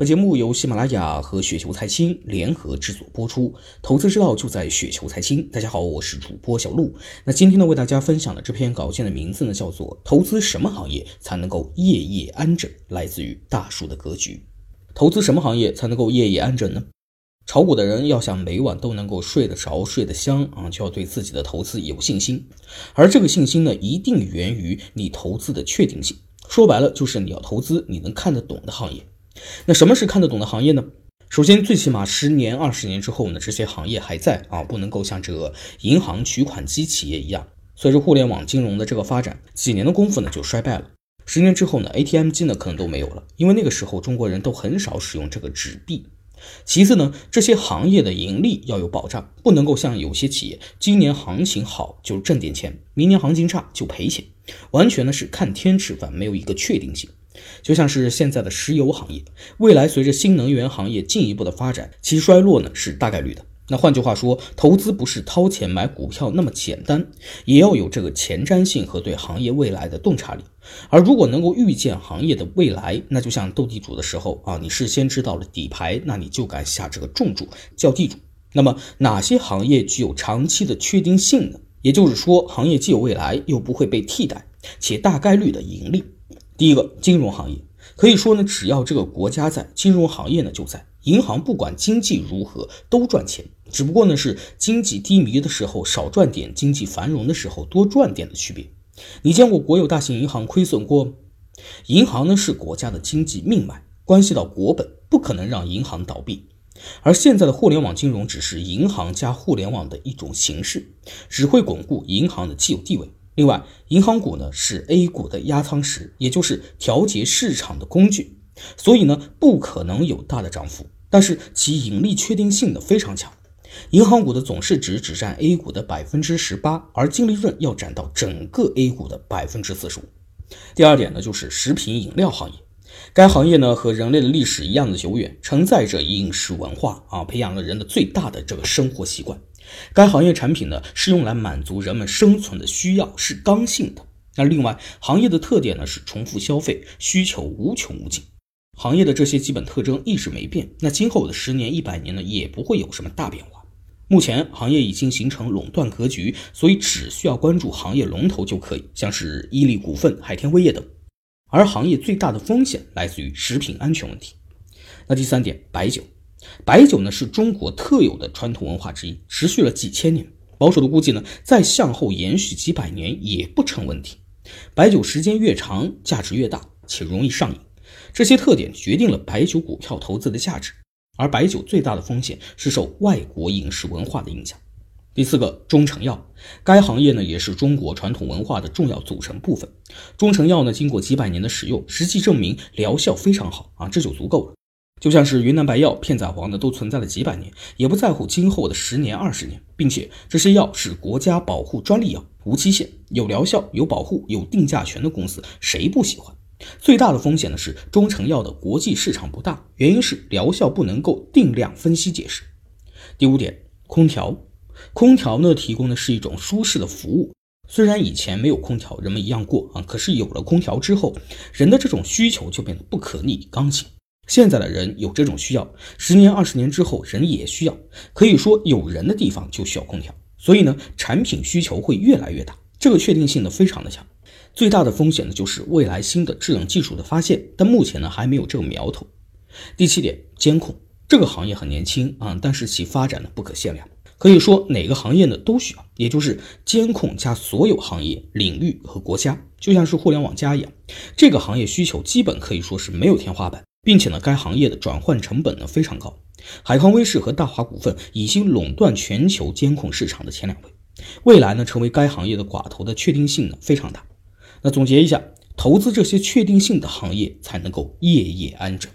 本节目由喜马拉雅和雪球财经联合制作播出，投资之道就在雪球财经。大家好，我是主播小璐。那今天呢，为大家分享的这篇稿件的名字呢，叫做《投资什么行业才能够夜夜安枕》，来自于大树的格局。投资什么行业才能够夜夜安枕呢？炒股的人要想每晚都能够睡得着、睡得香啊，就要对自己的投资有信心。而这个信心呢，一定源于你投资的确定性。说白了，就是你要投资你能看得懂的行业。那什么是看得懂的行业呢？首先，最起码十年、二十年之后呢，这些行业还在啊，不能够像这个银行取款机企业一样，随着互联网金融的这个发展，几年的功夫呢就衰败了。十年之后呢，ATM 机呢可能都没有了，因为那个时候中国人都很少使用这个纸币。其次呢，这些行业的盈利要有保障，不能够像有些企业今年行情好就挣点钱，明年行情差就赔钱，完全呢是看天吃饭，没有一个确定性。就像是现在的石油行业，未来随着新能源行业进一步的发展，其衰落呢是大概率的。那换句话说，投资不是掏钱买股票那么简单，也要有这个前瞻性和对行业未来的洞察力。而如果能够预见行业的未来，那就像斗地主的时候啊，你事先知道了底牌，那你就敢下这个重注叫地主。那么哪些行业具有长期的确定性呢？也就是说，行业既有未来，又不会被替代，且大概率的盈利。第一个金融行业，可以说呢，只要这个国家在，金融行业呢就在。银行不管经济如何都赚钱，只不过呢是经济低迷的时候少赚点，经济繁荣的时候多赚点的区别。你见过国有大型银行亏损过吗？银行呢是国家的经济命脉，关系到国本，不可能让银行倒闭。而现在的互联网金融只是银行加互联网的一种形式，只会巩固银行的既有地位。另外，银行股呢是 A 股的压舱石，也就是调节市场的工具，所以呢不可能有大的涨幅，但是其盈利确定性呢非常强。银行股的总市值只占 A 股的百分之十八，而净利润要占到整个 A 股的百分之四十五。第二点呢就是食品饮料行业，该行业呢和人类的历史一样的久远，承载着饮食文化啊，培养了人的最大的这个生活习惯。该行业产品呢是用来满足人们生存的需要，是刚性的。那另外，行业的特点呢是重复消费，需求无穷无尽。行业的这些基本特征一直没变，那今后的十年、一百年呢也不会有什么大变化。目前行业已经形成垄断格局，所以只需要关注行业龙头就可以，像是伊利股份、海天味业等。而行业最大的风险来自于食品安全问题。那第三点，白酒。白酒呢是中国特有的传统文化之一，持续了几千年。保守的估计呢，再向后延续几百年也不成问题。白酒时间越长，价值越大，且容易上瘾。这些特点决定了白酒股票投资的价值。而白酒最大的风险是受外国饮食文化的影响。第四个，中成药，该行业呢也是中国传统文化的重要组成部分。中成药呢经过几百年的使用，实际证明疗效非常好啊，这就足够了。就像是云南白药、片仔癀的都存在了几百年，也不在乎今后的十年、二十年，并且这些药是国家保护专利药，无期限、有疗效、有保护、有定价权的公司，谁不喜欢？最大的风险呢是中成药的国际市场不大，原因是疗效不能够定量分析解释。第五点，空调，空调呢提供的是一种舒适的服务，虽然以前没有空调，人们一样过啊，可是有了空调之后，人的这种需求就变得不可逆、刚性。现在的人有这种需要，十年、二十年之后，人也需要。可以说，有人的地方就需要空调，所以呢，产品需求会越来越大，这个确定性呢非常的强。最大的风险呢就是未来新的制冷技术的发现，但目前呢还没有这个苗头。第七点，监控这个行业很年轻啊，但是其发展呢不可限量。可以说哪个行业呢都需要，也就是监控加所有行业领域和国家，就像是互联网加一样，这个行业需求基本可以说是没有天花板。并且呢，该行业的转换成本呢非常高。海康威视和大华股份已经垄断全球监控市场的前两位，未来呢成为该行业的寡头的确定性呢非常大。那总结一下，投资这些确定性的行业才能够夜夜安枕。